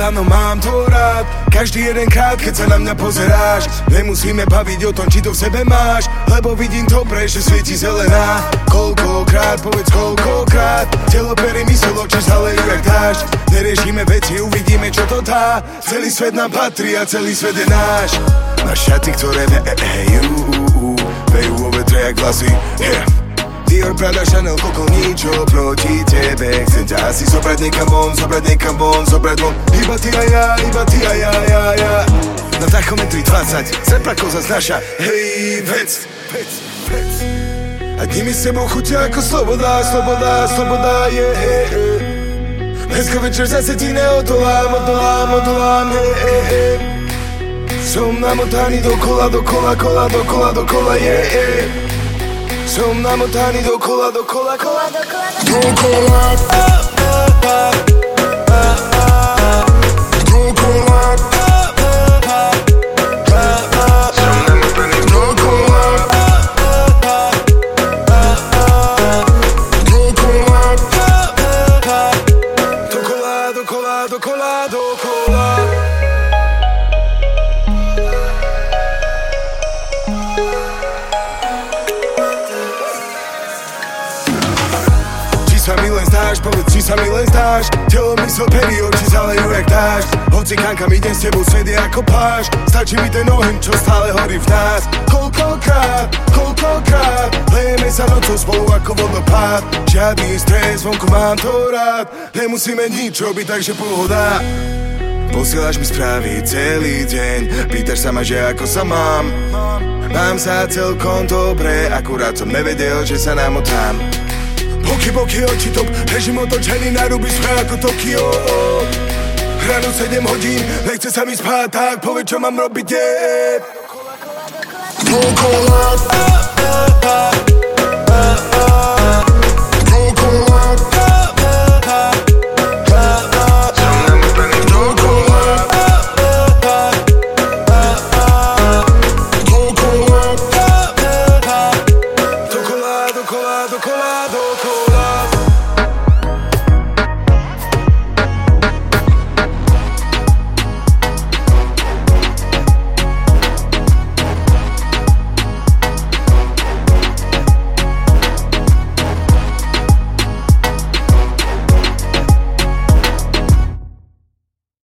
áno mám to rád. Každý jeden krát, keď sa na mňa pozeráš Nemusíme baviť o tom, či to v sebe máš. Lebo vidím to že svieti zelená. Koľkokrát, povedz koľkokrát Telo pery mysel, oči zalejú jak dážď Neriešime veci, uvidíme čo to dá. Celý svet nám patrí a celý svet je náš. Na šaty, ktoré vejú Vejú o vetre jak vlasy. Yeah. Dior, Prada, Chanel, Coco, ničo proti tebe Chcem ťa asi zobrať niekam von, zobrať niekam von, zobrať von Iba ty a ja, iba ty a ja, ja, ja Na tachometri 20, Zepra koza znaša, hej, vec, vec, vec. A dní mi s tebou chutia ako sloboda, sloboda, sloboda, je, yeah, yeah, yeah. Dneska večer zase ti neodolám, odolám, odolám, hej, hej, hej Som namotaný dokola, dokola, kola, dokola, dokola, je, yeah, yeah. そんなも谷どこはどこはどこはどこはどこは Mi zdáš, povedz, či sa mi len zdáš Telo, mysl, pery, oči zalejú jak dáš. Hoci kam kam idem s tebou, je ako pláž. Stačí mi ten oheň, čo stále horí v nás. Koľkokrát, koľkokrát Lejeme sa nocou spolu ako vodopád. Žiadny stres, vonku mám to rád. Nemusíme nič robiť, takže pohoda. Posielaš mi správy celý deň. Pýtaš sa ma, že ako sa mám. Mám sa celkom dobre Akurát som nevedel, že sa namotám Boky, boky, oči top Režim otočený na ruby sme ako Tokio. Ráno 7 hodín Nechce sa mi spať, tak. Povedz, čo mám robiť je. Dokola